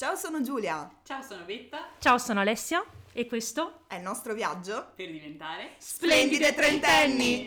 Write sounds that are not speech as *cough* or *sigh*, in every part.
Ciao, sono Giulia. Ciao, sono Betta. Ciao, sono Alessia e questo è il nostro viaggio per diventare splendide trentenni.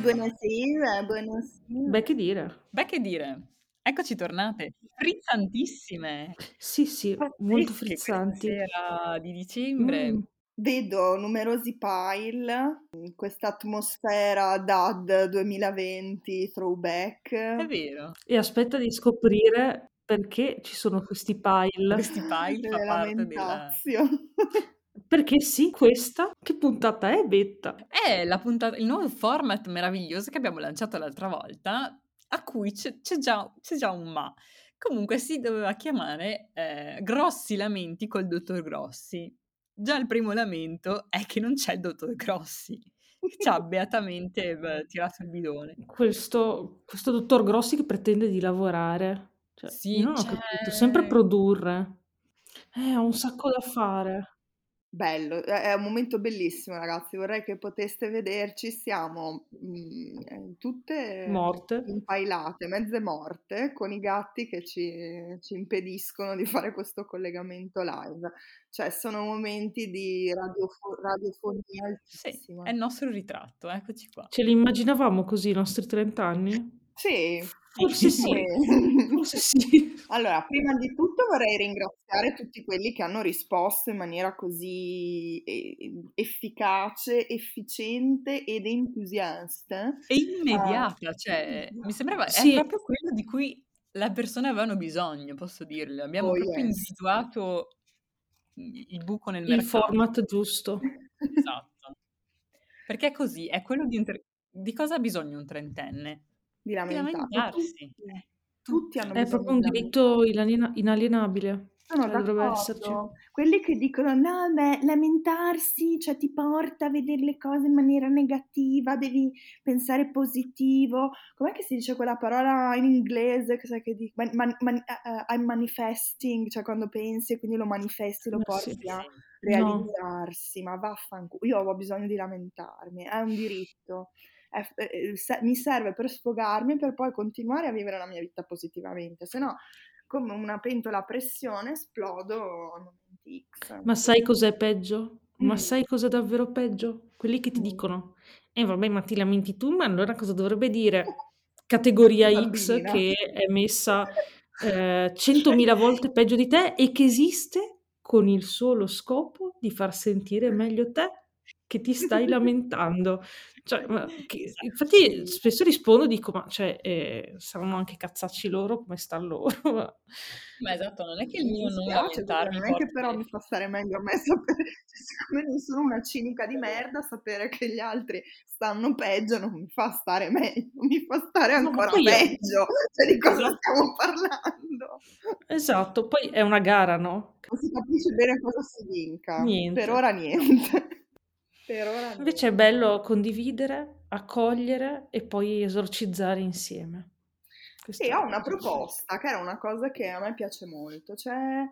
Buonasera, buonasera. Beh, che dire? Beh, che dire. Eccoci tornate, frizzantissime. Sì, sì, molto frizzanti. sera di dicembre. Mm, Vedo numerosi pile, questa atmosfera DAD 2020 throwback. È vero. E aspetta di scoprire perché ci sono questi pile. Questi pile fa parte della... *laughs* Perché sì, questa, che puntata è, Betta? È la puntata, il nuovo format meraviglioso che abbiamo lanciato l'altra volta, a cui c'è, c'è già, c'è già un ma. Comunque si doveva chiamare eh, Grossi lamenti col dottor Grossi. Già il primo lamento è che non c'è il dottor Grossi, che ci ha *laughs* beatamente tirato il bidone. Questo, questo dottor Grossi che pretende di lavorare. Cioè, Sì, io non ho c'è- capito, sempre produrre. Eh, ho un sacco da fare. Bello, è un momento bellissimo ragazzi, vorrei che poteste vederci, siamo mm, eh, tutte Morte. impailate, mezze morte, con i gatti che ci, ci impediscono di fare questo collegamento live. Cioè sono momenti di radiofo- radiofonia Sì, altissima. è il nostro ritratto, eccoci qua. Ce li immaginavamo così i nostri 30 anni? Sì, Forse sì, *laughs* forse sì. Allora, prima di tutto vorrei ringraziare tutti quelli che hanno risposto in maniera così efficace, efficiente ed entusiasta. E immediata, cioè, mi sembrava, è Sì. proprio quello di cui le persone avevano bisogno, posso dirlo. Abbiamo Oh, proprio yes. individuato il il buco nel Il mercato. format giusto. Esatto. Perché è così, è quello di un tre- Di cosa ha bisogno un trentenne? Di Di lamentarsi. Tutti, Eh, tutti hanno È proprio un di diritto inaliena- inalienabile. Sono Cioè, dovrebbe esserci. Quelli che dicono no, beh, lamentarsi, cioè ti porta a vedere le cose in maniera negativa, devi pensare positivo. Com'è che si dice quella parola in inglese? Cos'è che dico? Man- man- man- eh, I'm manifesting, cioè quando pensi e quindi lo manifesti, lo Ma porti sì. a realizzarsi, ma vaffanculo, io ho bisogno di lamentarmi, è un diritto. È- eh, se- mi serve per sfogarmi per poi continuare a vivere la mia vita positivamente, se no come una pentola a pressione esplodo a momenti X. Ma sai cos'è peggio? Ma Mm. sai cos'è davvero peggio? Quelli che ti Mm. dicono, eh vabbè, ma ti lamenti tu, ma allora cosa dovrebbe dire? *laughs* Categoria X che è messa *laughs* eh, 100.000 volte peggio di te e che esiste con il solo scopo di far sentire meglio te che ti stai *laughs* lamentando. Cioè, che- Esatto. infatti spesso rispondo, dico, ma cioè, eh, saranno anche cazzacci loro come sta loro? *laughs* Ma esatto, non è che il Mi mio non dispiace, lamentarmi non è che però mi fa stare meglio a me *laughs* sapere, cioè, siccome non sono una cinica di merda, sapere che gli altri stanno peggio non mi fa stare meglio, mi fa stare No, ancora io- peggio, cioè di cosa Esatto. stiamo parlando? Esatto, poi è una gara, no? Non si capisce bene cosa si vinca, Niente. per ora niente. Per ora. Invece è bello condividere, accogliere e poi esorcizzare insieme. Questa Sì, ho una proposta, che era una cosa che a me piace molto, cioè,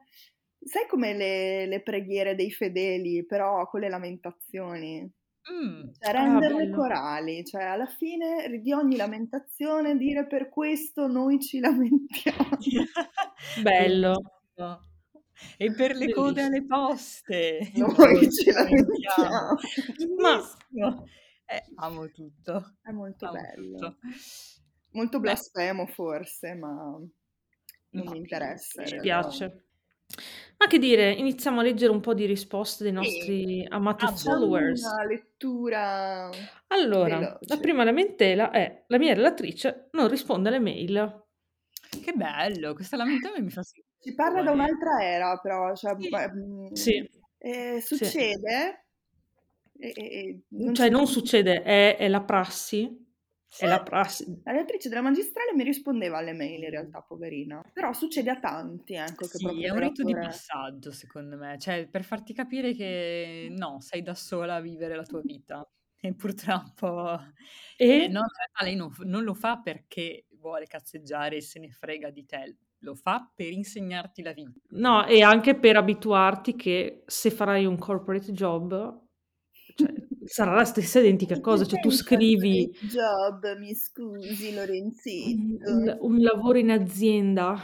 sai come le, le preghiere dei fedeli, però con le lamentazioni? Mm, Cioè, Ah, renderle bello. corali, cioè alla fine di ogni lamentazione dire per questo noi ci lamentiamo. *laughs* Bello. Bellissimo. *laughs* E per le code alle poste. Noi ci lamentiamo. Ma- Bellissimo. Eh, amo tutto. È molto Amo bello. tutto. Molto Beh. blasfemo forse, ma non No, mi interessa. in Ci piace. Ma che dire, iniziamo a leggere un po' di risposte dei nostri amati Ah, Facciamo followers. una lettura Allora, veloce. la prima lamentela è la mia relatrice non risponde alle mail. Che bello, questa lamentela mi fa. Ci parla da un'altra era, però, cioè, Sì. mm, Sì. eh, succede, e- e- e non Cioè ci- non succede, è, è la prassi. È la prassi. La lettrice della magistrale mi rispondeva alle mail in realtà, poverina. Però succede a tanti, ecco, che Sì, è un rito di passaggio, secondo me, cioè per farti capire che no, sei da sola a vivere la tua vita. E purtroppo E eh, no, lei non, non lo fa perché vuole cazzeggiare e se ne frega di te, lo fa per insegnarti la vita. no, e anche per abituarti che se farai un corporate job cioè, *laughs* sarà la stessa identica cosa, cioè tu scrivi Job, mi scusi un, Lorenzito. un- un lavoro in azienda,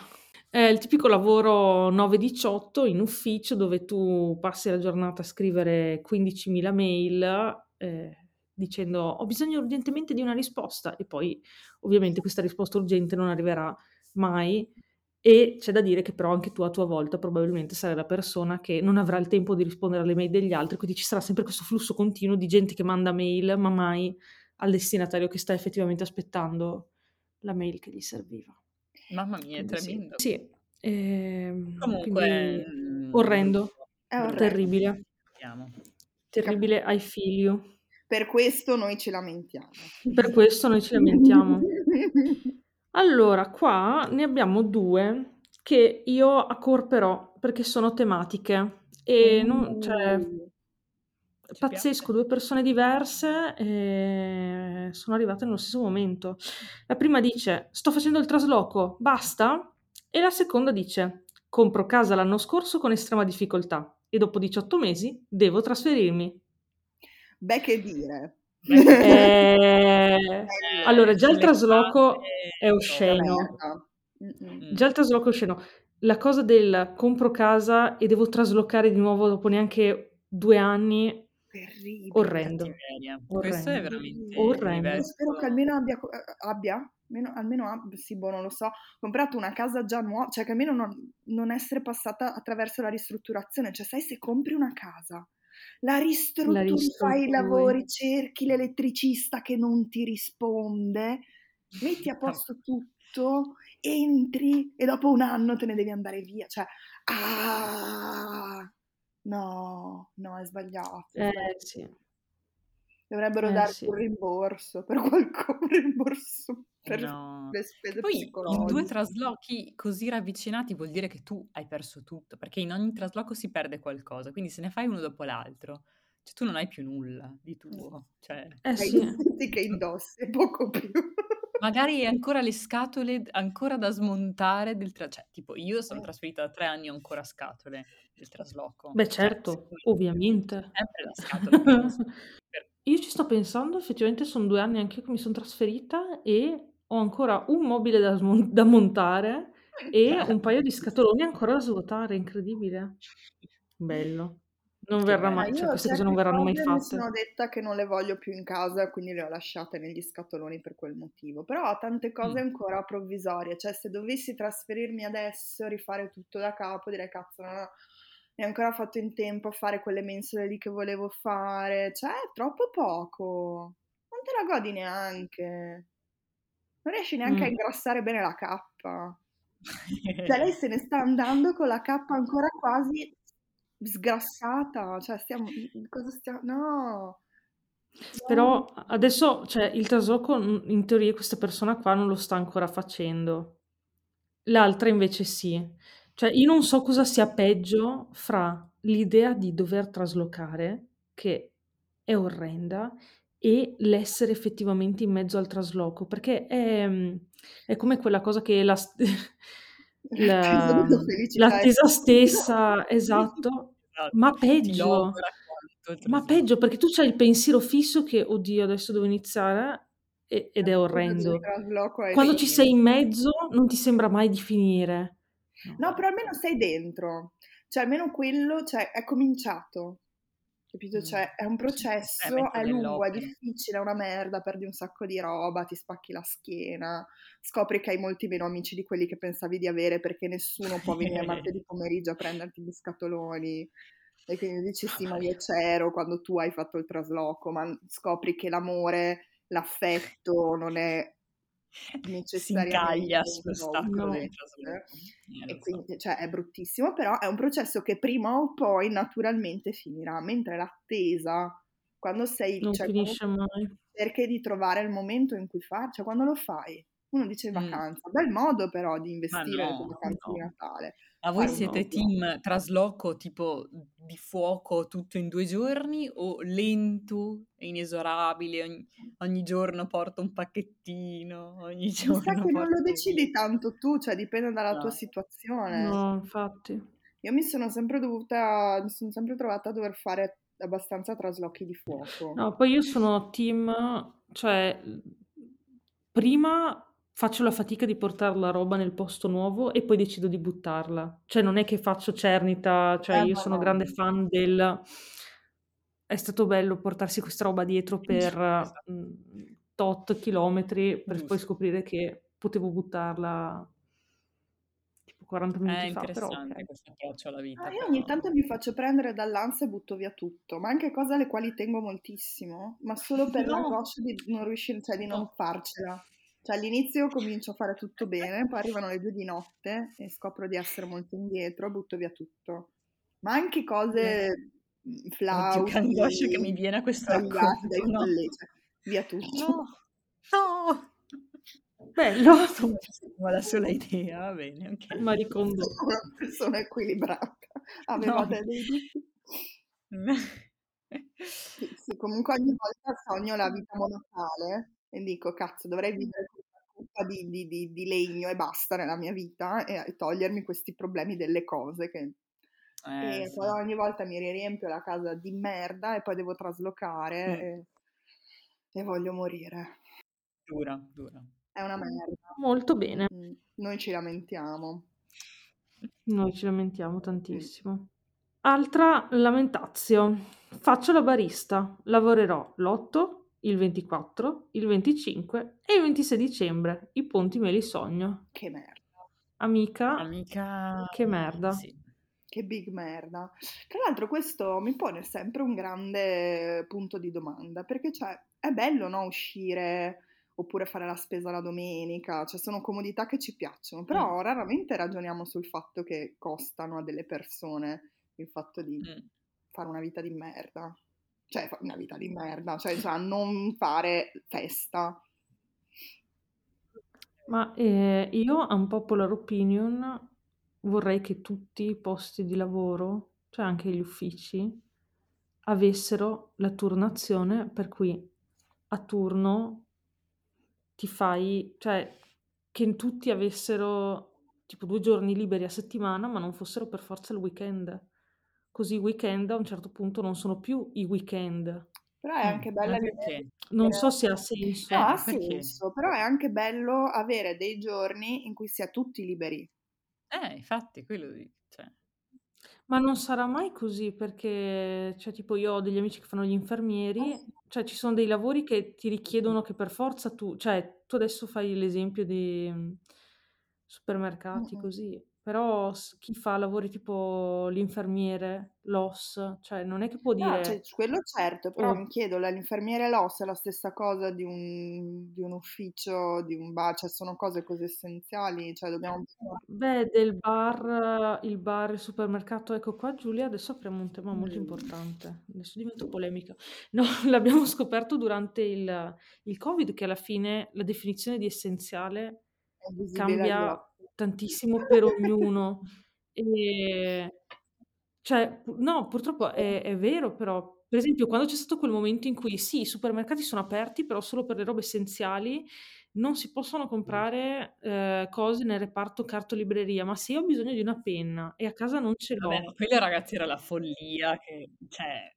è il tipico lavoro 9-18 in ufficio dove tu passi la giornata a scrivere 15.000 mail eh, dicendo ho bisogno urgentemente di una risposta e poi ovviamente questa risposta urgente non arriverà mai e c'è da dire che però anche tu a tua volta probabilmente sarai la persona che non avrà il tempo di rispondere alle mail degli altri, quindi ci sarà sempre questo flusso continuo di gente che manda mail, ma mai al destinatario che sta effettivamente aspettando la mail che gli serviva. Mamma mia, è Quindi sì, tremendo. sì, ehm, Comunque, quindi mm, orrendo, È orrendo. terribile, terribile ai figli. Per questo noi ci lamentiamo. Per questo noi ci lamentiamo. *laughs* Allora, qua ne abbiamo due che io accorperò perché sono tematiche e non, cioè, Uh, Ci pazzesco, piace? due persone diverse e sono arrivate nello stesso momento. La prima dice sto facendo il trasloco, basta? E la seconda dice compro casa l'anno scorso con estrema difficoltà e dopo 18 mesi devo trasferirmi. Beh, che dire. Eh, allora, già il trasloco è no. osceno. Già il trasloco è osceno. La cosa del compro casa e devo traslocare di nuovo dopo neanche due anni, Terribile. orrendo. cattiveria. Questo è Orrendo. veramente Orrendo. Livello. spero che almeno abbia, eh, abbia almeno, almeno ab- sì, boh, non lo so, comprato una casa già nuova, cioè che almeno non, non essere passata attraverso la ristrutturazione, cioè sai se compri una casa, la La ristrutturi, fai i lavori, cerchi l'elettricista che non ti risponde, metti a posto tutto, entri e dopo un anno te ne devi andare via, cioè, ah, no, no, è sbagliato. è Eh sbagliato. sì, Dovrebbero eh darti sì. un rimborso per qualcosa, *laughs* un rimborso per No. le spese Poi in due traslochi così ravvicinati vuol dire che tu hai perso tutto, perché in ogni trasloco si perde qualcosa, quindi se ne fai uno dopo l'altro, cioè tu non hai più nulla di tuo, cioè Eh Hai sì. *laughs* vestiti che indossi poco più. magari hai ancora le *laughs* scatole ancora da smontare del tra- cioè tipo io Eh. sono trasferita da tre anni ho ancora scatole del trasloco, Beh, cioè certo, me ovviamente. sempre la scatola per- Io ci sto pensando, effettivamente sono due anni anche che mi sono trasferita e ho ancora un mobile da, smon- da montare *laughs* e un paio di scatoloni ancora da svuotare, incredibile. Bello. Non verrà bello. mai, Ma cioè io queste cose certe non verranno mai cose mi fatte. sono detta che non le voglio più in casa, quindi le ho lasciate negli scatoloni per quel motivo. Però ho tante cose Mm. ancora provvisorie, cioè se dovessi trasferirmi adesso, rifare tutto da capo, direi cazzo, non ho neanche ancora fatto in tempo a fare quelle mensole lì che volevo fare, cioè è troppo poco, non te la godi neanche, non riesci neanche a Mm. ingrassare bene la cappa. Cioè lei se ne sta *laughs* andando con la cappa ancora quasi sgrassata, cioè stiamo, cosa stiamo, no, Però adesso, cioè, il trasloco n- in teoria questa persona qua non lo sta ancora facendo. L'altra invece sì. Cioè, io non so cosa sia peggio fra l'idea di dover traslocare, che è orrenda, e l'essere effettivamente in mezzo al trasloco, perché è, è come quella cosa che la, st- *laughs* L'attesa la- della felicità è l'attesa stessa, *laughs* esatto, Esatto. ma Ti peggio. logora quanto il Ma trasloco. peggio, perché tu c'hai il pensiero fisso che, oddio, adesso devo iniziare e- ed è il orrendo. trasloco Quando ci sei in mezzo non ti sembra mai di finire. No, però almeno sei dentro, cioè almeno quello, cioè, è cominciato, capito? Mm. Cioè è un È processo, è lungo, è difficile, è una merda, perdi un sacco di roba, ti spacchi la schiena, scopri che hai molti meno amici di quelli che pensavi di avere perché nessuno può venire *laughs* martedì pomeriggio a prenderti gli scatoloni. E quindi dici sì, ma io c'ero quando tu hai fatto il trasloco, ma scopri che l'amore, l'affetto non è Si necessariamente incaglia un sull'ostacolo No. del eh? E quindi, cioè, è bruttissimo, però è un processo che prima o poi naturalmente finirà, mentre l'attesa, quando sei, Non cioè, finisce mai. cerchi di trovare il momento in cui fare, cioè, quando lo fai, uno dice Mm. vacanza, bel modo però di investire le tue no, vacanze di no. Natale, Ma voi siete No. team trasloco tipo di fuoco tutto in due giorni o lento e inesorabile? Ogni, ogni giorno porto un pacchettino, ogni *laughs* Mi sa giorno che non lo decidi tanto tu, cioè dipende dalla tua No. situazione. No, infatti. Io mi sono sempre dovuta, mi sono sempre trovata a dover fare abbastanza traslochi di fuoco. No, poi io sono team, cioè prima faccio la fatica di portare la roba nel posto nuovo e poi decido di buttarla. Cioè non è che faccio cernita, cioè Eh, io no, sono no. grande fan del è stato bello portarsi questa roba dietro per Esatto. mm, tot chilometri per poi Giusto. scoprire che potevo buttarla tipo 40 minuti È fa, però interessante ok. questo approccio alla vita, Ah, io però ogni tanto mi faccio prendere dall'ansia e butto via tutto, ma anche cose alle quali tengo moltissimo, ma solo per No. l'angoscia di non riuscire, cioè di non No. farcela. Cioè all'inizio comincio a fare tutto bene, poi arrivano le due di notte e scopro di essere molto indietro, butto via tutto. Ma anche cose mm, Oddio, che flauti, angoscia che mi viene a questo racconto, dai no. colleghi, cioè, via tutto. No, no. Bello, Ma la sola idea, va bene, ok. ma ricondo. Sono una persona equilibrata. Avevate dei dubbi? *laughs* Sì, sì, comunque ogni volta sogno la vita monocale e dico, cazzo, dovrei vivere con una cuppa di, di- di- di legno e basta nella mia vita e, e togliermi questi problemi delle cose che... Eh, e sì. poi ogni volta mi riempio la casa di merda e poi devo traslocare Mm. e, e voglio morire. Dura, dura. È una merda. Molto bene. Noi ci lamentiamo. Noi ci lamentiamo Mm. tantissimo. Altra lamentazio. Faccio la barista. Lavorerò l'8, il 24, il 25 e il 26 dicembre. I ponti me li sogno. Che merda. Amica, Amica, che merda. sì. Che big merda. Tra l'altro questo mi pone sempre un grande punto di domanda, perché cioè è bello no, uscire oppure fare la spesa la domenica, cioè sono comodità che ci piacciono, però Mm. raramente ragioniamo sul fatto che costano a delle persone il fatto di Mm. fare una vita di merda. Cioè, una vita di merda, cioè, cioè non fare festa. Ma eh, io, un popular opinion, vorrei che tutti i posti di lavoro, cioè anche gli uffici, avessero la turnazione per cui a turno ti fai, cioè che tutti avessero tipo due giorni liberi a settimana, ma non fossero per forza il weekend. Così i weekend a un certo punto non sono più i weekend. Però è anche Mm, bella ma l'idea perché? Non avere- so se ha senso. Eh, No, ha perché? senso, però è anche bello avere dei giorni in cui si è tutti liberi. Eh, infatti, quello di- cioè, Ma non sarà mai così perché, cioè, tipo io ho degli amici che fanno gli Eh infermieri, sì. cioè ci sono dei lavori che ti richiedono che per forza tu, cioè tu adesso fai l'esempio di mm, supermercati Mm-mm. così, però s- chi fa lavori tipo l'infermiere, l'OS, cioè non è che può No, cioè, dire, quello certo, però oh, mi chiedo, la- l'infermiere l'OS è la stessa cosa di un, di un ufficio, di un bar, cioè sono cose così essenziali, cioè dobbiamo... beh, del bar, il bar, il supermercato, ecco qua Giulia, adesso apriamo un tema molto Mm. importante, adesso divento polemica. *laughs* No, *laughs* l'abbiamo scoperto durante il, il Covid che alla fine la definizione di essenziale È visibile agli cambia occhi. Tantissimo per ognuno. E, cioè, no, purtroppo è, è vero, però, per esempio, quando c'è stato quel momento in cui sì, i supermercati sono aperti, però solo per le robe essenziali, non si possono comprare eh, cose nel reparto cartolibreria, ma se io ho bisogno di una penna e a casa non ce vabbè, l'ho, ma quello ragazzi era la follia che, cioè,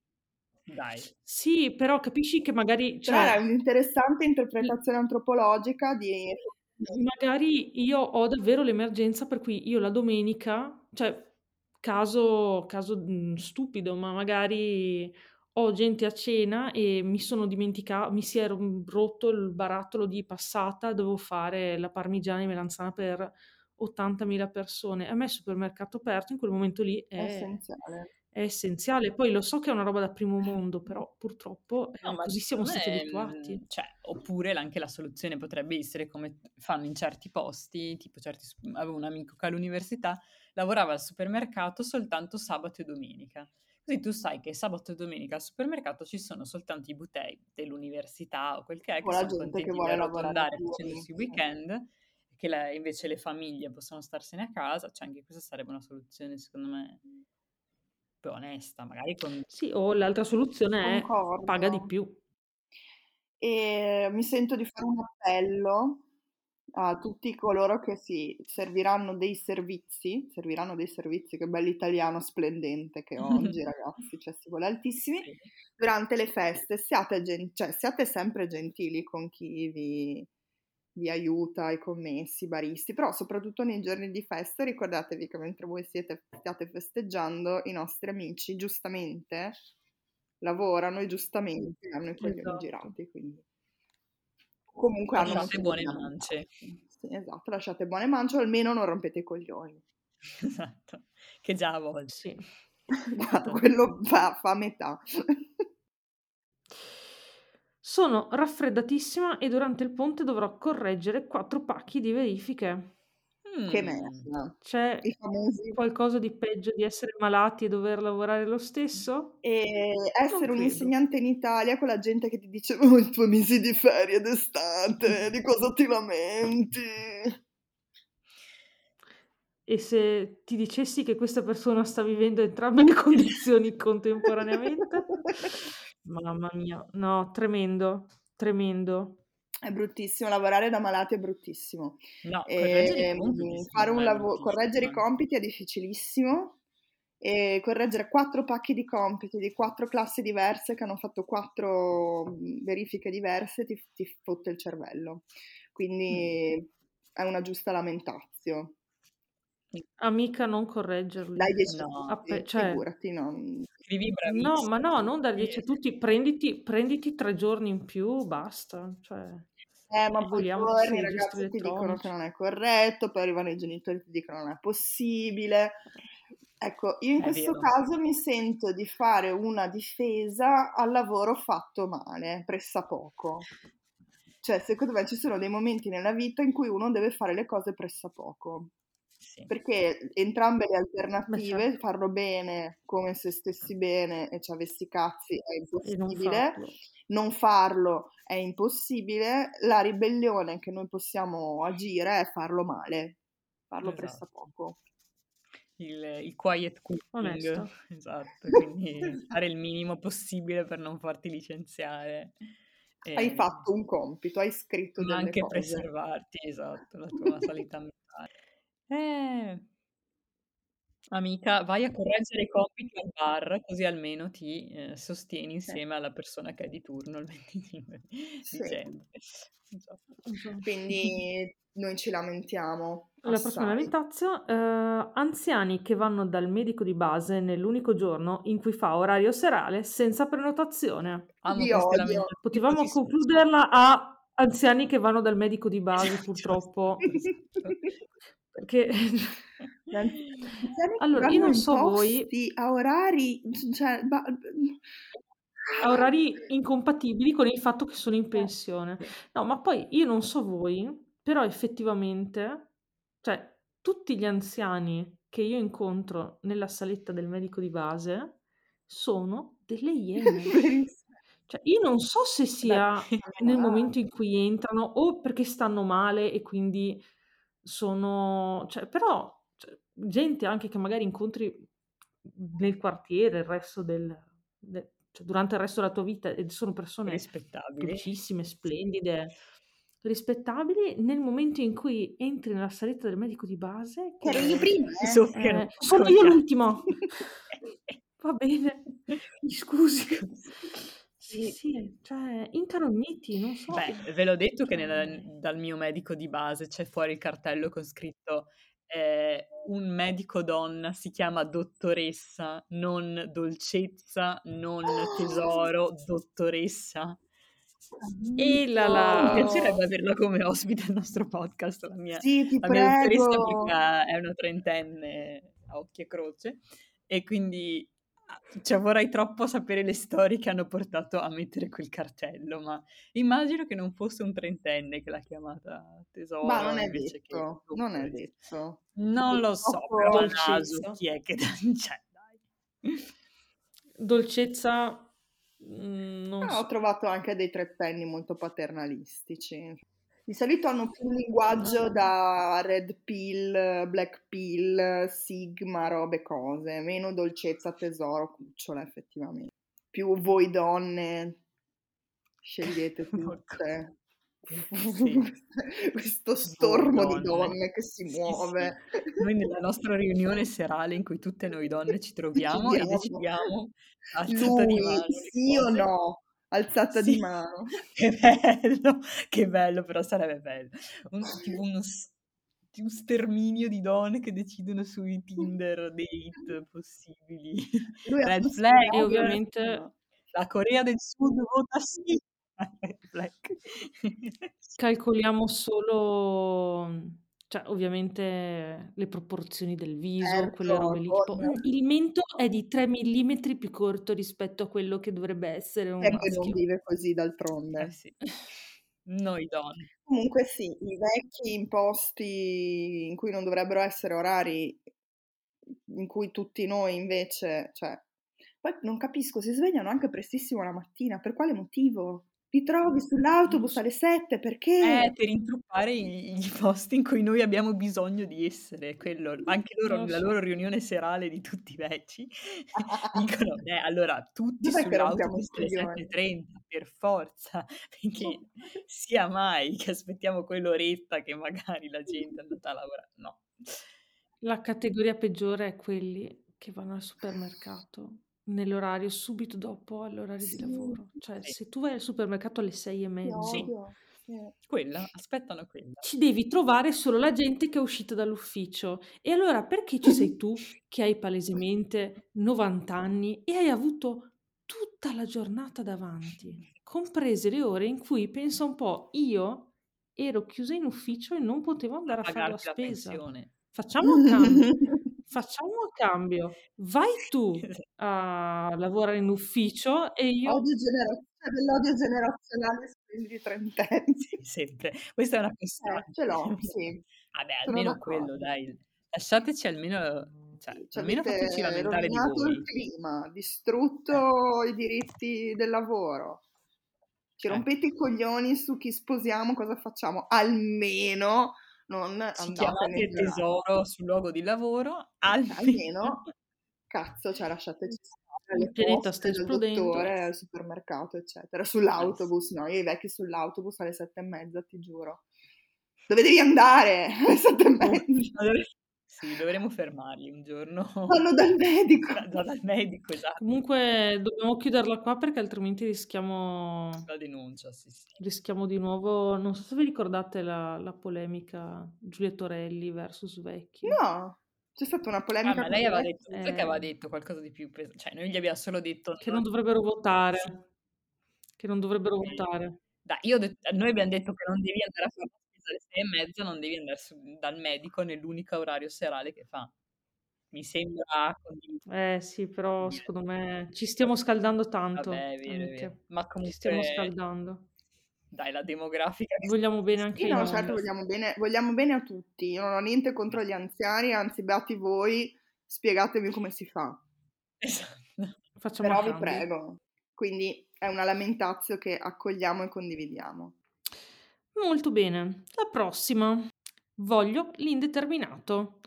dai. sì, però capisci che magari, Però è cioè, un'interessante interpretazione antropologica di... Magari io ho davvero l'emergenza per cui io la domenica, cioè caso, caso mm, stupido, ma magari ho gente a cena e mi sono dimenticato, mi si è ro- rotto il barattolo di passata, devo fare la parmigiana di melanzana per 80.000 persone. A me il supermercato aperto in quel momento lì È è, essenziale. È essenziale. Poi lo so che è una roba da primo mondo, però purtroppo No, eh, ma così siamo stati me, abituati. mm, cioè, oppure anche la soluzione potrebbe essere come fanno in certi posti, tipo certi, avevo un amico che all'università lavorava al supermercato soltanto sabato e domenica. Così tu sai che sabato e domenica al supermercato ci sono soltanto i butei dell'università o quel che è, che sono gente contenti che di vuole lavorare arrotondare facendosi il weekend, e che la- invece le famiglie possono starsene a casa, cioè anche questa sarebbe una soluzione secondo me più onesta, magari con... Sì, o l'altra soluzione è paga di Concordo. più. E mi sento di fare un appello a tutti coloro che si serviranno dei servizi, serviranno dei servizi, che bell'italiano splendente che oggi *laughs* ragazzi, cioè si vuole altissimi, durante le feste siate, gen- cioè, siate sempre gentili con chi vi, vi aiuta, i commessi, i baristi, però soprattutto nei giorni di festa ricordatevi che mentre voi siete, stiate festeggiando, i nostri amici giustamente lavorano e giustamente hanno i coglioni Esatto. girati, quindi comunque hanno Lasciate buone mance. Sì, esatto, lasciate buone mance o almeno non rompete i coglioni. *laughs* Esatto, che già a volte. Sì. *laughs* Quello fa, fa metà. *laughs* Sono raffreddatissima e durante il ponte dovrò correggere quattro pacchi di verifiche. che Mm. merda. C'è I famosi... qualcosa di peggio di essere malati e dover lavorare lo stesso? E essere un credo. insegnante in Italia con la gente che ti dice oh, i tuoi mesi di ferie d'estate, *laughs* di cosa ti lamenti? E se ti dicessi che questa persona sta vivendo entrambe le *laughs* condizioni contemporaneamente? *laughs* Mamma mia, no, tremendo, tremendo. È bruttissimo, lavorare da malati è bruttissimo. No, correggere i E, compiti, mm, secondo fare un bruttissimo, correggere i eh. compiti è difficilissimo. E correggere quattro pacchi di compiti di quattro classi diverse che hanno fatto quattro mm, verifiche diverse ti, ti fotte il cervello. Quindi è una giusta lamentazio. Amica, non correggerli. Dai 10 No. punti, Appe- cioè- figurati, non... Scrivi No, ma no, non dar 10 a tutti, prenditi, prenditi tre giorni in più, basta. Cioè, Eh, ma poi torni, i registri ragazzi ti dicono elettronici. che non è corretto, poi arrivano i genitori e ti dicono che non è possibile. Ecco, io in È questo vero. caso mi sento di fare una difesa al lavoro fatto male, pressappoco. Cioè, secondo me ci sono dei momenti nella vita in cui uno deve fare le cose pressappoco. Sì. Perché entrambe le alternative, certo. farlo bene come se stessi bene e ci avessi cazzi, è E non impossibile farlo. non farlo è impossibile, la ribellione che noi possiamo agire è farlo male, farlo Esatto. pressappoco. Il, il quiet quitting, Onesto. *laughs* esatto, quindi *laughs* fare il minimo possibile per non farti licenziare. Hai e- fatto un compito, hai scritto ma delle anche cose. preservarti, esatto, la tua salita mentale. Eh, amica, vai a correggere i compiti al bar, così almeno ti eh, sostieni insieme alla persona che è di turno il 25 *laughs* Sì. dicembre. Esatto. Quindi noi ci lamentiamo. La prossima assai. lamentazio, eh, anziani che vanno dal medico di base nell'unico giorno in cui fa orario serale senza prenotazione. Amo Vi queste odio. lamentazioni. Potevamo concluderla a anziani che vanno dal medico di base, Esatto, purtroppo, *laughs* esatto. Perché... *laughs* Allora, io non so voi, a orari, cioè, ba- a orari incompatibili con il fatto che sono in pensione. Sì. No, ma poi io non so voi, però effettivamente, cioè, tutti gli anziani che io incontro nella saletta del medico di base sono delle iene. *laughs* Cioè, io non so se sia *laughs* nel momento in cui entrano o perché stanno male e quindi sono... Cioè, però, cioè, gente anche che magari incontri nel quartiere, il resto del... de- cioè, durante il resto della tua vita e sono persone rispettabili. dolcissime, splendide, rispettabili, nel momento in cui entri nella saletta del medico di base, Che ero io prima, eh. soffiano. eh, sono io l'ultimo. *laughs* Va bene, mi scusi. *laughs* Sì, sì, cioè, incarogniti, non so. Beh, ve l'ho detto che nella- Cioè, dal mio medico di base c'è fuori il cartello con scritto eh, un medico donna si chiama dottoressa, non dolcezza, non tesoro, *laughs* dottoressa. E la. Mi piacerebbe *laughs* averla come ospite al nostro podcast, la mia, Sì, ti la mia dottoressa prego. perché è una trentenne a occhi e croce e quindi cioè, vorrei troppo sapere le storie che hanno portato a mettere quel cartello, ma immagino che non fosse un trentenne che l'ha chiamata tesoro Ma non è invece che detto, non è detto. Non lo so, però dolcezza. naso chi è che... Cioè, dai. Dolcezza, mm, non Ah, ho so. trovato anche dei trettenni molto paternalistici. Di solito hanno più un linguaggio da red pill, black pill, sigma, robe cose, meno dolcezza, tesoro, cucciola effettivamente. Più voi donne scegliete *laughs* tutte. Sì. *laughs* questo stormo di donne. donne che si Sì, sì. muove. Noi nella nostra riunione serale in cui tutte noi donne ci troviamo e Decidiamo. a Lui, sì o no? Alzata Sì. di mano. *laughs* Che bello, che bello, però sarebbe bello. Un tipo uno un sterminio di donne che decidono sui Tinder *laughs* date possibili. Red flag. E ovviamente La Corea del Sud vota sì. *laughs* Calcoliamo solo, cioè ovviamente le proporzioni del viso, Certo, quelle robe lì. Tipo, ovvio. "Mm, il mento è di 3 millimetri più corto rispetto a quello che dovrebbe essere un Chi è che non maschio. vive così Eh d'altronde? sì. Noi donne. Comunque sì, i vecchi imposti in cui non dovrebbero essere orari, in cui tutti noi invece, cioè, poi non capisco, si svegliano anche prestissimo la mattina, per quale motivo? Li trovi sull'autobus alle 7, perché? Eh, per intruppare i i posti in cui noi abbiamo bisogno di essere, quello anche loro nella loro riunione serale di tutti i vecchi *laughs* dicono: "Eh, allora tutti Dov'è sull'autobus alle coglioni?" 7:30 per forza, *laughs* perché sia mai che aspettiamo quell'oretta che magari la gente è andata a lavora no. La categoria peggiore è quelli che vanno al supermercato nell'orario subito dopo all'orario Sì. di lavoro. Cioè, Sì. se tu vai al supermercato alle 6 e mezza, Sì. odio. Quella, aspettano quella. ci devi trovare solo la gente che è uscita dall'ufficio. E allora perché ci sei tu che hai palesemente 90 anni e hai avuto tutta la giornata davanti, comprese le ore in cui, pensa un po', io ero chiusa in ufficio e non potevo andare a fare la Pagarti la spesa. pensione. Facciamo un cambio. Facciamo un cambio. Vai *laughs* tu a lavorare in ufficio e io Odio genera- c'è dell'odio generazionale sugli trentenni. *laughs* Sempre. Questa è una Eh, costante. ce l'ho, sì. Vabbè, Sono almeno d'accordo. quello, dai. Lasciateci almeno, cioè, Ci almeno fateci lamentare di voi. il clima, distrutto i diritti del lavoro. Ci Eh. rompete i coglioni su chi sposiamo, cosa facciamo? Almeno non Ci andate chiamate nel tesoro sul luogo di lavoro, *laughs* almeno. Almeno, cazzo, cioè lasciateci stare Il pianeta sta esplodendo. dottore al supermercato, eccetera. Sull'autobus, no? Io i vecchi sull'autobus alle sette e mezza, ti giuro. Dove devi andare? *laughs* Alle sette e mezza. Sì, dovremmo fermarli un giorno. Vanno dal medico. *laughs* Da- da- dal medico, esatto. Comunque dobbiamo chiuderla qua perché altrimenti rischiamo, La denuncia, sì, sì. rischiamo di nuovo. Non so se vi ricordate la, la polemica Giulia Torelli versus Vecchi. No, c'è stata una Ah, polemica ma lei aveva detto, Eh. che aveva detto qualcosa di più pesante, cioè noi gli abbiamo solo detto Che non dovrebbero votare. Sì. Che non dovrebbero Ok. votare. Dai, io ho detto- noi abbiamo detto che non devi andare a fare alle sei e mezza, non devi andare su- dal medico nell'unico orario serale che fa. Mi sembra. Eh sì, però secondo me ci stiamo scaldando tanto. Vabbè, è vero, vero. Ma Ci stiamo comunque, scaldando. dai, la demografica Vogliamo bene anche Sì, no, certo, vogliamo bene, vogliamo bene a tutti. Io non ho niente contro gli anziani, anzi, beati voi, spiegatemi come si fa. Esatto. Facciamo Però vi prego. Quindi è una lamentazio che accogliamo e condividiamo. Molto bene. La prossima. Voglio l'indeterminato.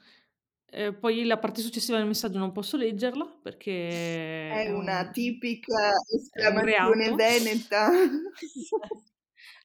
Eh, poi la parte successiva del messaggio non posso leggerla perché È una un- tipica esclamazione veneta.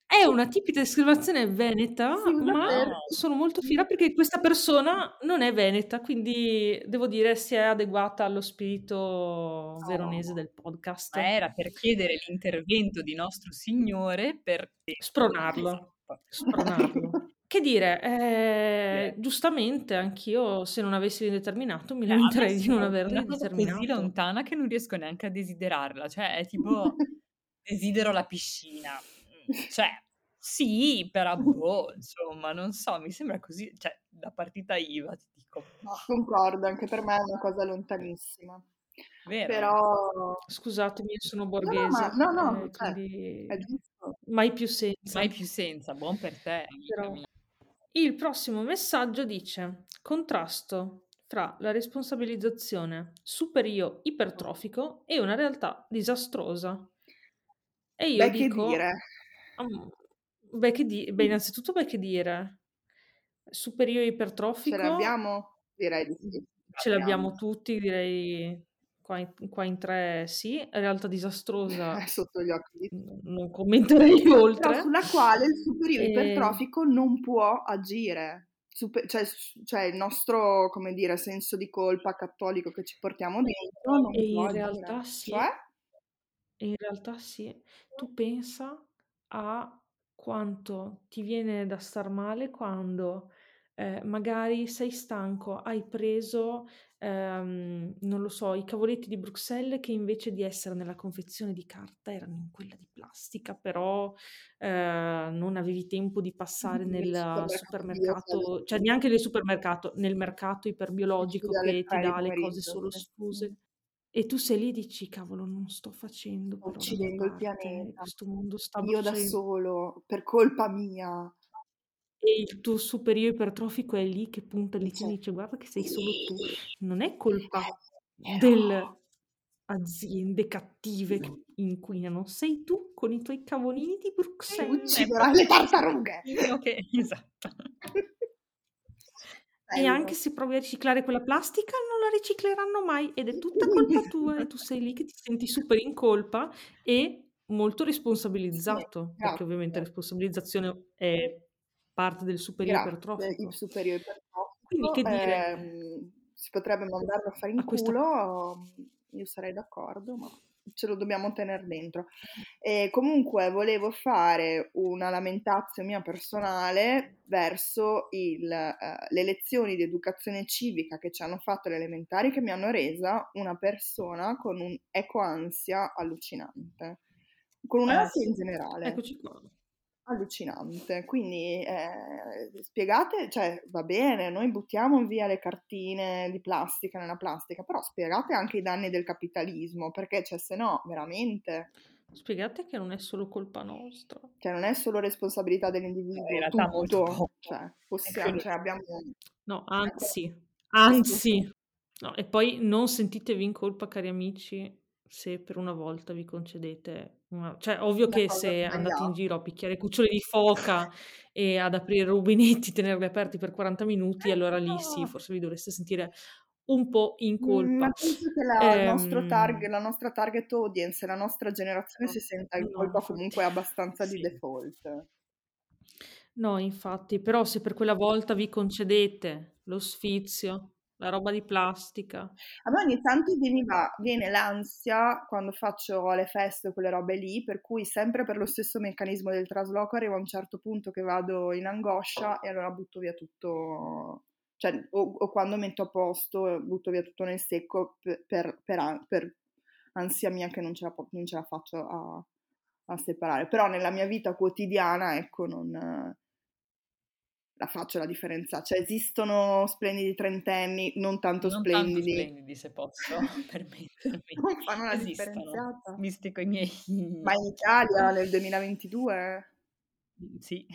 È una tipica esclamazione veneta, usa ma per- sono molto fiera perché questa persona non è veneta, quindi devo dire si è adeguata allo spirito veronese del podcast. Ma era per chiedere l'intervento di nostro Signore per Spronarlo. *laughs* Che dire, eh, Eh. giustamente anch'io se non avessi l'indeterminato mi me lamenterei di non averlo una cosa così indeterminato. lontana che non riesco neanche a desiderarla. Cioè, è tipo, *laughs* desidero la piscina. Mm, Cioè, sì, però boh, insomma, non so, mi sembra così, cioè, da partita IVA, ti dico, No, concordo, anche per me è una cosa lontanissima. vero? Però Scusatemi, io sono no, borghese, ma- no, no, eh, cioè, quindi è giusto. Mai più senza. Mai più senza, buon per te, amica Però- mia. Il prossimo messaggio dice contrasto fra la responsabilizzazione superio ipertrofico e una realtà disastrosa. E io Beh, che dico, dire. "Mm, beh, che di- beh, innanzitutto, beh, che dire, superio Ce ipertrofico l'abbiamo? Direi di sì. ce l'abbiamo tutti, direi qua in, qua in tre sì, realtà disastrosa È *laughs* sotto gli occhi non commenterei però oltre. sulla quale il superiore E- ipertrofico non può agire. Super- cioè, cioè il nostro, come dire, senso di colpa cattolico che ci portiamo dentro non E può in agire. realtà sì. Cioè? In realtà sì, tu pensa a quanto ti viene da star male quando eh, magari sei stanco, hai preso, ehm, non lo so, i cavoletti di Bruxelles che invece di essere nella confezione di carta erano in quella di plastica, però eh, non avevi tempo di passare Nel nel supermercato cioè neanche nel supermercato, nel mercato iperbiologico che ti dà le cose solo sfuse. E tu sei lì e dici, cavolo, non sto facendo Sto uccidendo il pianeta. questo mondo sta Io da solo, per colpa mia. E il tuo superiore ipertrofico è lì che punta il ditino e Dice, guarda che sei solo tu, non è colpa "Eh, delle aziende cattive che inquinano, sei tu con i tuoi cavolini di Bruxelles. ucciderai le tartarughe. Che- *laughs* esatto. E Bello. anche se provi a riciclare quella plastica, non la ricicleranno mai ed è tutta colpa tua e tu sei lì che ti senti super in colpa e molto responsabilizzato, perché ovviamente la responsabilizzazione è parte del superiore Grazie, ipertrofico. il superiore ipertrofico. Quindi che dire? ehm, si potrebbe mandarlo a fare in A questa- culo, io sarei d'accordo, ma ce lo dobbiamo tenere dentro. *laughs* E comunque volevo fare una lamentazio mia personale verso il, eh, le lezioni di educazione civica che ci hanno fatto le elementari che mi hanno resa una persona con un ecoansia allucinante, con Eh, un'ansia sì. in generale Eccoci qua. Allucinante. Quindi eh, spiegate, cioè va bene, noi buttiamo via le cartine di plastica nella plastica, però spiegate anche i danni del capitalismo, perché cioè, se no, veramente, Spiegate che non è solo colpa nostra. cioè, non è solo responsabilità dell'individuo, In realtà molto tutto, poco. cioè, possiamo, cioè, abbiamo... No, anzi, anzi. No, e poi non sentitevi in colpa, cari amici, se per una volta vi concedete. Cioè, ovvio Una che se andate in giro a picchiare cuccioli di foca *laughs* e ad aprire rubinetti, tenerli aperti per 40 minuti, allora lì sì, no. forse vi dovreste sentire un po' in Mm, colpa. Ma penso che la, Ehm, target, la nostra target audience, la nostra generazione si senta in no, colpa infatti, comunque abbastanza di sì. default. No, infatti, però se per quella volta vi concedete lo sfizio, la roba di plastica, A me ogni tanto veniva- viene l'ansia quando faccio le feste o quelle robe lì, per cui sempre per lo stesso meccanismo del trasloco arrivo a un certo punto che vado in angoscia e allora butto via tutto, cioè, o, o quando metto a posto butto via tutto nel secco per, per- per an- per ansia mia che non ce la, non ce la faccio a, a separare. Però nella mia vita quotidiana, ecco, non... La faccio la differenza, cioè esistono splendidi trentenni, non tanto Non tanto splendidi, splendidi, se posso *laughs* *laughs* permettermi. non fanno la differenziata. visti coi miei... Ma in Italia nel 2022? Sì.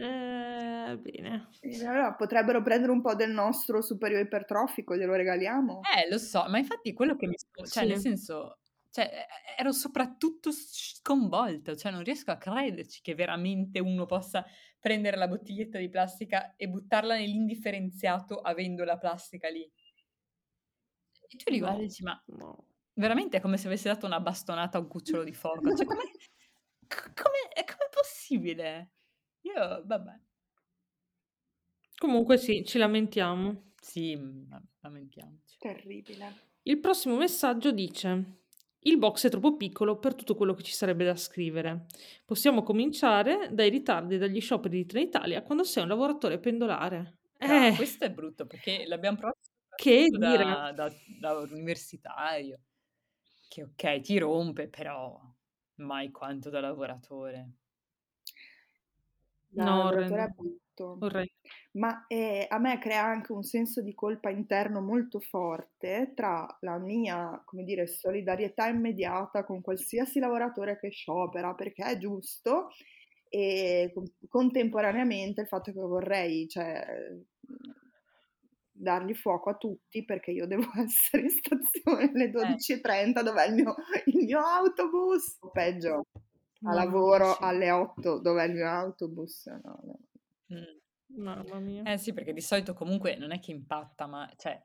Eh, bene. Allora potrebbero prendere un po' del nostro superiore ipertrofico, glielo regaliamo? Eh, lo so, ma infatti quello che mi... Cioè, nel Sì. senso... Cioè, ero soprattutto sconvolta, cioè non riesco a crederci che veramente uno possa prendere la bottiglietta di plastica e buttarla nell'indifferenziato avendo la plastica lì. E tu li guardi e dici, ma no. veramente è come se avessi dato una bastonata a un cucciolo di foca. Cioè, *laughs* come, è come possibile? Io, vabbè. Comunque sì, ci lamentiamo. Sì, mm, vabbè, lamentiamoci. Terribile. Il prossimo messaggio dice: Il box è troppo piccolo per tutto quello che ci sarebbe da scrivere. Possiamo cominciare dai ritardi e dagli scioperi di Trenitalia quando sei un lavoratore pendolare. Ah, Eh, questo è brutto perché l'abbiamo provato che da, da, da universitario, che ok, ti rompe, però mai quanto da lavoratore. No, orrendo. brutto. Orrendo. Ma eh, a me crea anche un senso di colpa interno molto forte tra la mia, come dire, solidarietà immediata con qualsiasi lavoratore che sciopera, perché è giusto, e con- contemporaneamente il fatto che vorrei, cioè, dargli fuoco a tutti perché io devo *laughs* essere in stazione alle 12.30, dov'è il mio, il mio autobus? O peggio, a lavoro sì. alle 8, dov'è il mio autobus? No, no. Mm. Mamma mia. Eh sì, perché di solito comunque non è che impatta, ma cioè,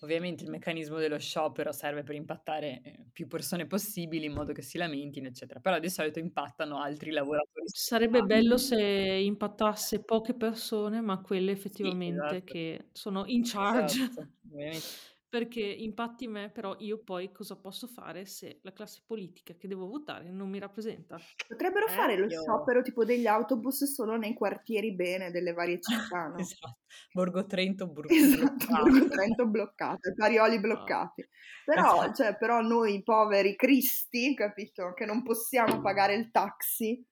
Ovviamente il meccanismo dello sciopero serve per impattare eh, più persone possibili in modo che si lamentino, eccetera. Però di solito impattano altri lavoratori. Sarebbe bello se impattasse poche persone, ma quelle effettivamente esatto. che sono in charge. Esatto, ovviamente. Perché impatti me, però io poi cosa posso fare se la classe politica che devo votare non mi rappresenta? Potrebbero Eh, fare lo io- sciopero tipo degli autobus solo nei quartieri bene delle varie città, *laughs* no? Esatto. Borgo Trento, Bur- Esatto, bloccato. Borgo Trento bloccato, Parioli bloccati. Però, Esatto. cioè, però noi poveri cristi, capito, che non possiamo pagare il taxi,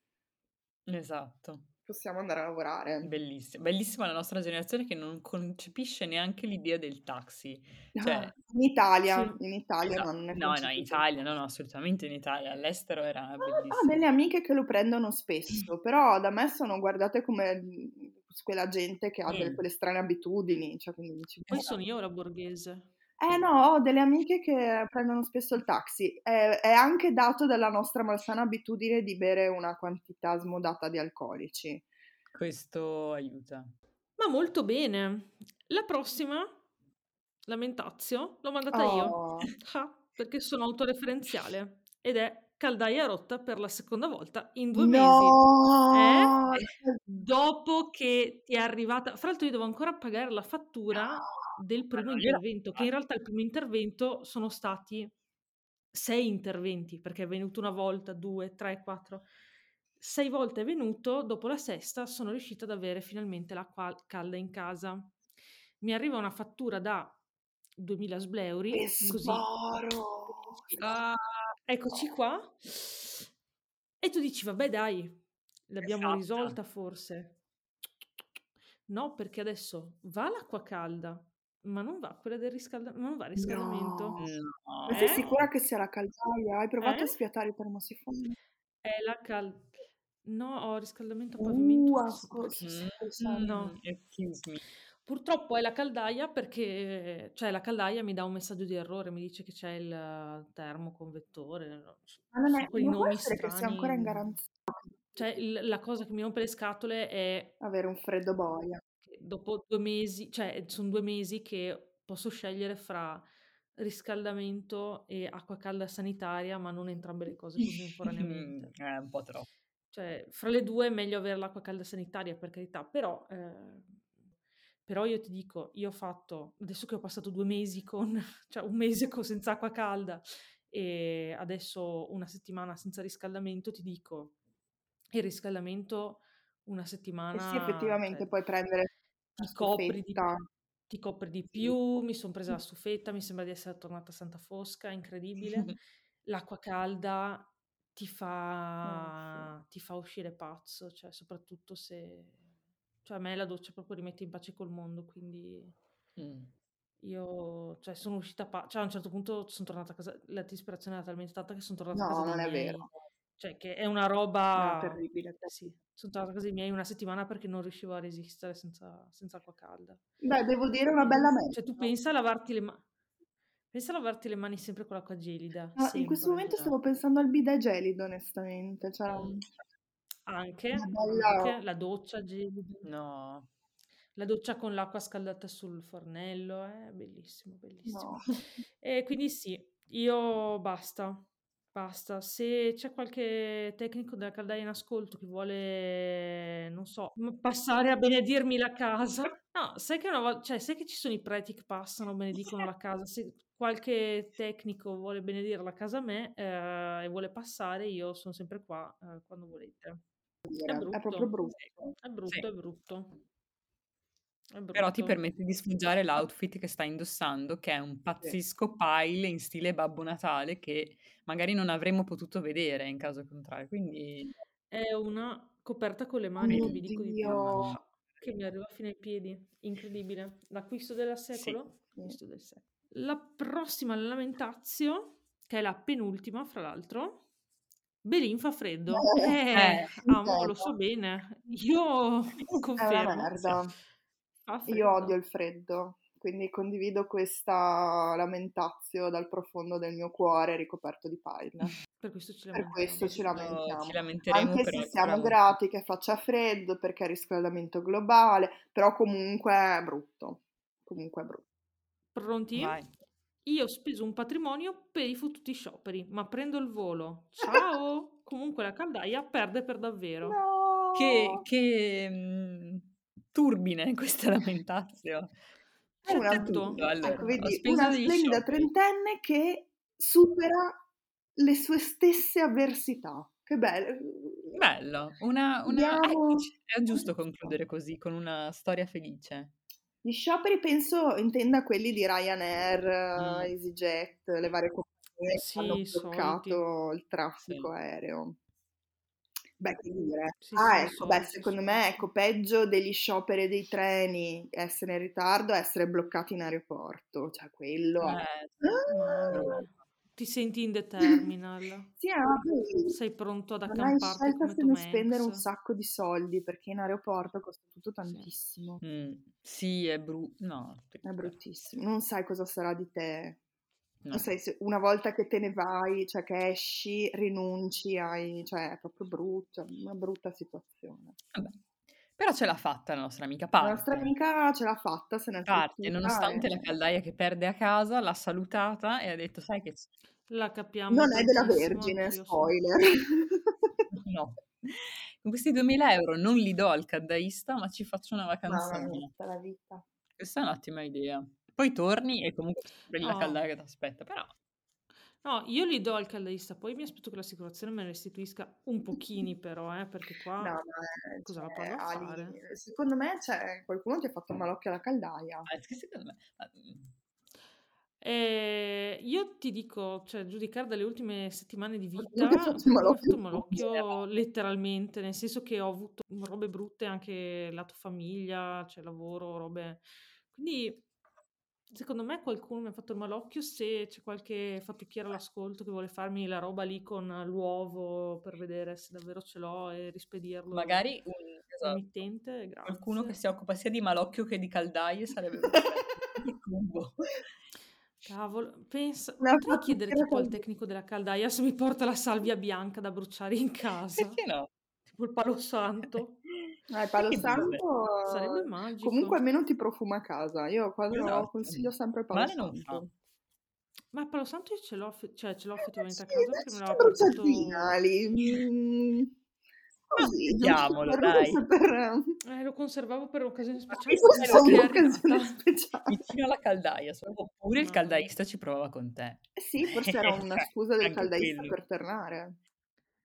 Esatto. Possiamo andare a lavorare. Bellissimo. Bellissima la nostra generazione che non concepisce neanche l'idea del taxi. Cioè, Ah, in Italia, Sì. in Italia no, non è no, no, in. Italia, no, no, assolutamente in Italia. All'estero era Ho bellissimo. delle amiche che lo prendono spesso, *clears throat* però da me sono guardate come mh, quella gente che ha delle, Mm. quelle strane abitudini. Cioè, quindi dici, Poi sono io la borghese. Eh no, ho delle amiche che prendono spesso il taxi. È, è anche dato dalla nostra malsana abitudine di bere una quantità smodata di alcolici. Questo aiuta. Ma molto bene. La prossima, lamentazio, l'ho mandata io. Oh, *laughs* Ah, perché sono autoreferenziale. Ed è caldaia rotta per la seconda volta in due no! mesi. Eh? Dopo che ti è arrivata... Fra l'altro io devo ancora pagare la fattura del primo gliela- intervento, che in realtà il primo intervento sono stati sei interventi, perché è venuto una volta, due, tre, quattro. Sei volte è venuto, dopo la sesta sono riuscita ad avere finalmente l'acqua calda in casa. Mi arriva una fattura da 2000 sbleuri, Che così. Ah, Eccoci qua. E tu dici, vabbè dai, l'abbiamo Esatto. risolta forse. No, perché adesso va l'acqua calda, ma non va quella del riscaldamento, non va il riscaldamento. No. no. Ma sei Eh? sicura che sia la caldaia? Hai provato Eh? a sfiatare il termosifone? È la calda. No, ho riscaldamento a pavimento. Uh, ascolta, Mm. No. Purtroppo è la caldaia perché, cioè la caldaia mi dà un messaggio di errore, mi dice che c'è il termoconvettore, Ma non, è, quei non può nomi essere che sia ancora in garanzia Cioè il- la cosa che mi rompe le scatole è avere un freddo boia. che dopo due mesi, cioè sono due mesi che posso scegliere fra riscaldamento e acqua calda sanitaria, ma non entrambe le cose *laughs* contemporaneamente. È un po' troppo. Cioè, fra le due è meglio avere l'acqua calda sanitaria, per carità, però, eh, però io ti dico, io ho fatto, adesso che ho passato due mesi con, *laughs* cioè un mese con, senza acqua calda e adesso una settimana senza riscaldamento, ti dico, il riscaldamento una E settimana... sì, effettivamente cioè, puoi prendere ti copri di, ti copri di Sì. più, mi sono presa la *laughs* stufetta, mi sembra di essere tornata a Santa Fosca, incredibile. *laughs* L'acqua calda ti fa, ti fa uscire pazzo, cioè soprattutto se... Cioè a me la doccia proprio rimette in pace col mondo, quindi Mm. io cioè, sono uscita pazza, cioè a un certo punto sono tornata a casa, la disperazione era talmente tanta che sono tornata a No, casa non dei è miei, vero. cioè che è una No, roba... è terribile. Sì, sono tornata a casa dei miei una settimana perché non riuscivo a resistere senza, senza acqua calda. Beh, devo dire una bella Cioè, tu mezza. pensa a lavarti le mani. Pensa a lavarti le mani sempre con l'acqua gelida. No, in questo sempre. momento stavo pensando al bidet gelido, onestamente. Cioè, Mm. Anche, bella... anche la doccia gelida. No. La doccia con l'acqua scaldata sul fornello, è bellissimo, bellissimo. No. *laughs* E quindi sì, io basta, basta. Se c'è qualche tecnico della caldaia in ascolto che vuole, non so, passare a benedirmi la casa. *laughs* No, sai che una volta, cioè, sai che ci sono i preti che passano, benedicono la casa. Se qualche tecnico vuole benedire la casa a me eh, e vuole passare, io sono sempre qua eh, quando volete. È È brutto. proprio brutto. È brutto, Sì. è brutto. È Però ti brutto. permette di sfoggiare l'outfit che stai indossando, che è un pazzesco pile in stile Babbo Natale che magari non avremmo potuto vedere in caso contrario. Quindi È una coperta con le mani, vi dico di più, che mi arriva fino ai piedi. Incredibile. L'acquisto del sì. secolo? Sì. Acquisto del secolo. La prossima lamentazio, che è la penultima, fra l'altro. Belin fa freddo. Eh, Eh, Eh, amo, lo certo. so bene. Io *laughs* È una confermo. Io odio il freddo, quindi condivido questa lamentazio dal profondo del mio cuore ricoperto di pile. *laughs* Per questo ci Per lamentiamo. questo ci lamentiamo. ci lamenteremo Anche per se siamo grati che faccia freddo perché è riscaldamento globale, però comunque è brutto. Comunque è brutto. Pronti? Vai. Io ho speso un patrimonio per i fottuti scioperi, ma prendo il volo. Ciao! *laughs* Comunque la caldaia perde per davvero. No! Che, che mm, turbine *laughs* questa lamentazione. È C'è una- tutto, allora. ecco, vedi, una degli splendida scioperi. trentenne che supera le sue stesse avversità. Che bello. Bello, una, una... Andiamo- eccoci, è giusto concludere così, con una storia felice. Gli scioperi penso intenda quelli di Ryanair, Mm. eh, EasyJet, le varie compagnie Sì, che hanno bloccato il traffico Sì. aereo. Beh, che dire. Sì, ah, ecco, beh, secondo me, ecco, peggio degli scioperi dei treni, essere in ritardo, essere bloccati in aeroporto. Cioè, quello... Eh, Ah! Ti senti in *laughs* the terminal. Sì, ma poi Sei pronto ad non hai accamparti scelta come se non spendere un sacco di soldi, perché in aeroporto costa tutto tantissimo. mm, sì, è brutto. No, È bruttissimo. Non sai cosa sarà di te. no. Non sai se una volta che te ne vai, cioè che esci, rinunci, hai, cioè è proprio brutto, una brutta situazione. Vabbè. Però ce l'ha fatta la nostra amica La parte. nostra amica ce l'ha fatta, se ne è Parte, nonostante la caldaia che perde a casa, l'ha salutata e ha detto, sai che... La capiamo Non è della Vergine, spoiler. *laughs* No. Con questi 2000 euro non li do al caddaista, ma ci faccio una mia, tutta la vita. Questa è un'ottima idea. Poi torni e comunque prendi la No. caldaia che ti aspetta, però... No, io li do al caldaista, poi mi aspetto che l'assicurazione me ne restituisca un pochini però, eh, perché qua No, ma eh, cosa la cioè, provo a Ali, fare? secondo me c'è qualcuno ti ha fatto malocchio alla caldaia. Ah, che secondo me... mm, Eh, io ti dico, cioè, giudicare dalle ultime settimane di vita, ha fatto tu. malocchio letteralmente, nel senso che ho avuto robe brutte anche lato famiglia, cioè lavoro, robe... Quindi, secondo me qualcuno mi ha fatto il malocchio se c'è qualche fattucchiere all'ascolto che vuole farmi la roba lì con l'uovo per vedere se davvero ce l'ho e rispedirlo Magari un, esatto, all'emittente, qualcuno che grazie. si occupa sia di malocchio che di caldaie sarebbe. *laughs* Il cubo. Cavolo, pensa, Una potrei chiedere tipo al caldaia. tecnico della caldaia se mi porta la salvia bianca da bruciare in casa, Perché no? tipo il palo santo. *laughs* Ah, il palo santo Sarebbe magico. comunque almeno ti profuma a casa. Io quando Esatto. consiglio sempre palo Male non fa. santo. Ma il palo santo io ce l'ho, cioè ce l'ho Eh, effettivamente a sì, casa perché me l'aveva portato... lì. Mm, così, vediamolo, per, dai. per... Eh, lo conservavo per un'occasione speciale, è un'occasione speciale. Vicino alla caldaia. Oppure il caldaista ci prova con te. Eh sì, forse era una *laughs* scusa del caldaista quello. per tornare.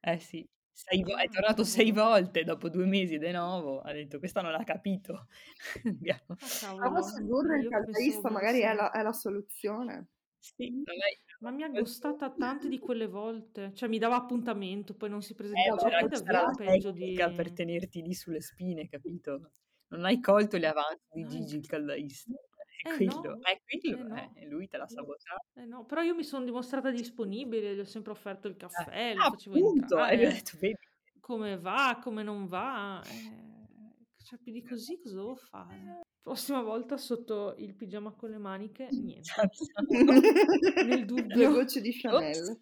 Eh sì. Sei vo- è tornato sei volte dopo due mesi di nuovo. Ha detto, questa non l'ha capito. *laughs* Andiamo. Ah, Prova a cavolo, sedurre il caldaista, magari è la, è la soluzione. Sì. Ma mi ha gostata *laughs* tante di quelle volte, cioè mi dava appuntamento, poi non si Eh, presentava, ma cioè era la peggio di... per tenerti lì sulle spine, capito? *laughs* Non hai colto gli avanzi di Gigi il caldaista. È eh quello, no, è quello, eh no, eh, lui te l'ha sabotato. eh no, però io mi sono dimostrata disponibile, gli ho sempre offerto il caffè, lo ah, facevo appunto, entrare, detto, come va, come non va, cioè più di così cosa devo fare? Prossima volta sotto il pigiama con le maniche, niente, *laughs* nel *laughs* dubbio. gocce di Chanel.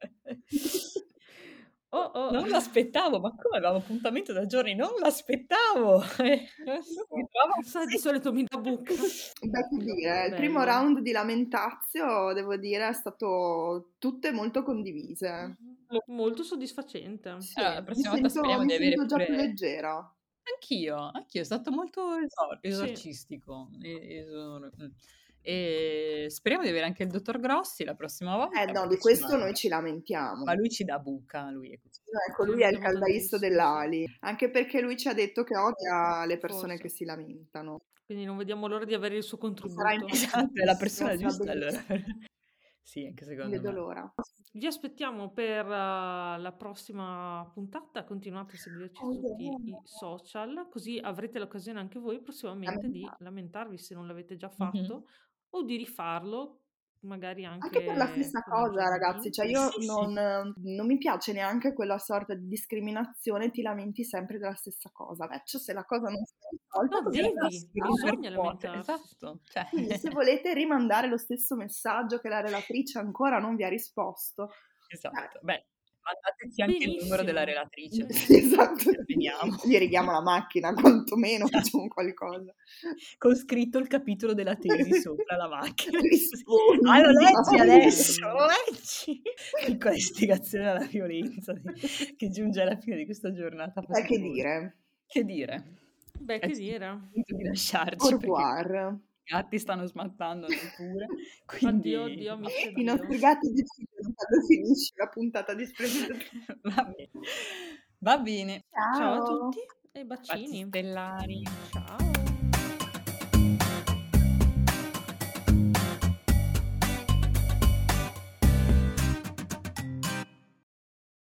*laughs* Oh oh, Non l'aspettavo, ma come avevamo appuntamento da giorni? Non l'aspettavo! *laughs* Eh, adesso sai di solito mi dà buca. Beh, che dire, il primo round di Lamentazio, devo dire, è stato tutte molto condivise. Molto soddisfacente. Sì, Allora, la mi prossima volta sento, speriamo mi di avere sento già più pure... leggera. Anch'io, anch'io, è stato molto esor- Sì. esorcistico. e- esor- mm. E speriamo di avere anche il dottor Grossi la prossima volta. Eh no, di questo noi ci lamentiamo. Ma lui ci dà buca, lui è così. No, Ecco, lui è il caldaista dell'Ali, anche perché lui ci ha detto che odia le persone Forse. che si lamentano. Quindi non vediamo l'ora di avere il suo Sarà contributo. Esatto, è la persona giusta sarà allora. Sì, anche secondo vedo me. l'ora. Vi aspettiamo per uh, la prossima puntata, continuate a seguirci Oh, su tutti i social, così avrete l'occasione anche voi prossimamente di Lamentarvi. se non l'avete già fatto o di rifarlo, magari anche, Anche per la stessa cosa, ragazzi, cioè *laughs* io Sì, sì. non, non mi piace neanche quella sorta di discriminazione, ti lamenti sempre della stessa cosa. Vecchio, se la cosa non si è risolta, No, devi, bisogna lamentarsi. esatto. Cioè, Quindi se *laughs* volete rimandare lo stesso messaggio che la relatrice ancora non vi ha risposto, esatto. Beh, mandateci anche il numero della Benissimo. relatrice. *laughs* Esatto. Gli righiamo la macchina, *laughs* quantomeno Esatto. facciamo qualcosa. Con scritto il capitolo della tesi sopra la macchina. *laughs* Rispondi. Ah, lo leggi adesso, lo leggi! Piccola istigazione alla violenza che giunge alla fine di questa giornata. Eh, che dire? Che dire? Beh, Eh che dire? di lasciarci Au perché revoir. i gatti stanno smattando pure. *laughs* Quindi addio, amici, *laughs* I nostri gatti decidono quando finisce la puntata di Splendid. *laughs* va bene. Va bene. Ciao a tutti e Baci bacini. stellari. Ciao.